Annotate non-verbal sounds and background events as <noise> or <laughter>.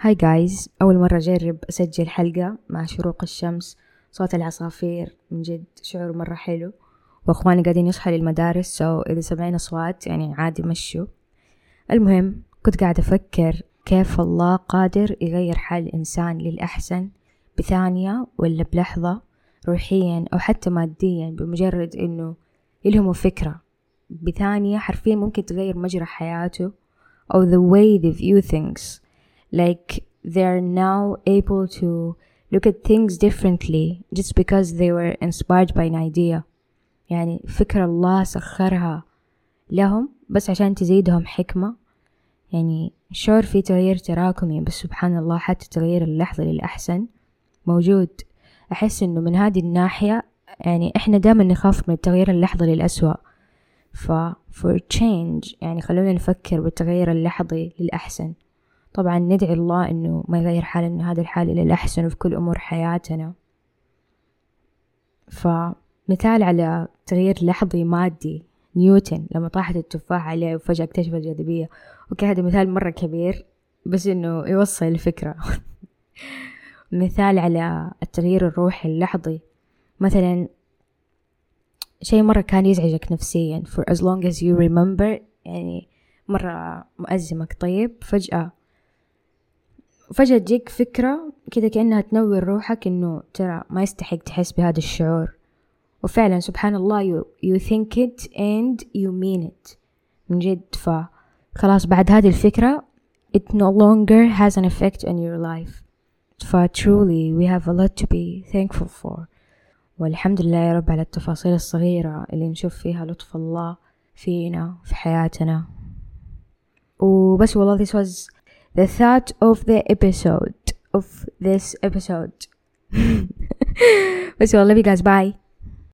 هاي جايز أول مرة أجرب أسجل حلقة مع شروق الشمس صوت العصافير من جد شعور مرة حلو. وأخواني قاعدين يصحوا للمدارس سو إذا سمعين أصوات يعني عادي مشوا. المهم كنت قاعدة أفكر كيف الله قادر يغير حال الإنسان للأحسن بثانية ولا بلحظة روحيا أو حتى ماديا بمجرد إنه يلهمه فكرة. بثانية حرفيا ممكن تغير مجرى حياته أو the way they view things. Like they're now able to look at things differently just because they were inspired by an idea. يعني فكرة الله سخرها لهم بس عشان تزيدهم حكمة. يعني شعور في تغيير تراكمي بس سبحان الله حتى تغيير اللحظة للأحسن موجود. أحس إنه من هذه الناحية يعني إحنا دائما نخاف من التغيير اللحظي للأسوأ. ف for change يعني خلونا نفكر بالتغيير اللحظي للأحسن. طبعا ندعي الله إنه ما يغير حالنا هذا الحال إلى الأحسن وفي كل أمور حياتنا. فمثال على تغيير لحظي مادي نيوتن لما طاحت التفاحة عليه وفجأة اكتشف الجاذبية. أوكي هذا مثال مرة كبير بس إنه يوصل الفكرة. <laughs> مثال على التغيير الروحي اللحظي. مثلا شيء مرة كان يزعجك نفسيا for as long as you remember يعني مرة مؤزمك. طيب فجأة فجأة تجيك فكرة كذا كأنها تنور روحك إنه ترى ما يستحق تحس بهذا الشعور. وفعلا سبحان الله you, you think it and you mean it. من جد فخلاص بعد هذه الفكرة it no longer has an effect on your life. ف truly we have a lot to be thankful for. والحمد لله يا رب على التفاصيل الصغيرة اللي نشوف فيها لطف الله فينا في حياتنا. وبس والله this was the thought of the episode of this episode. What's all love you guys. Bye.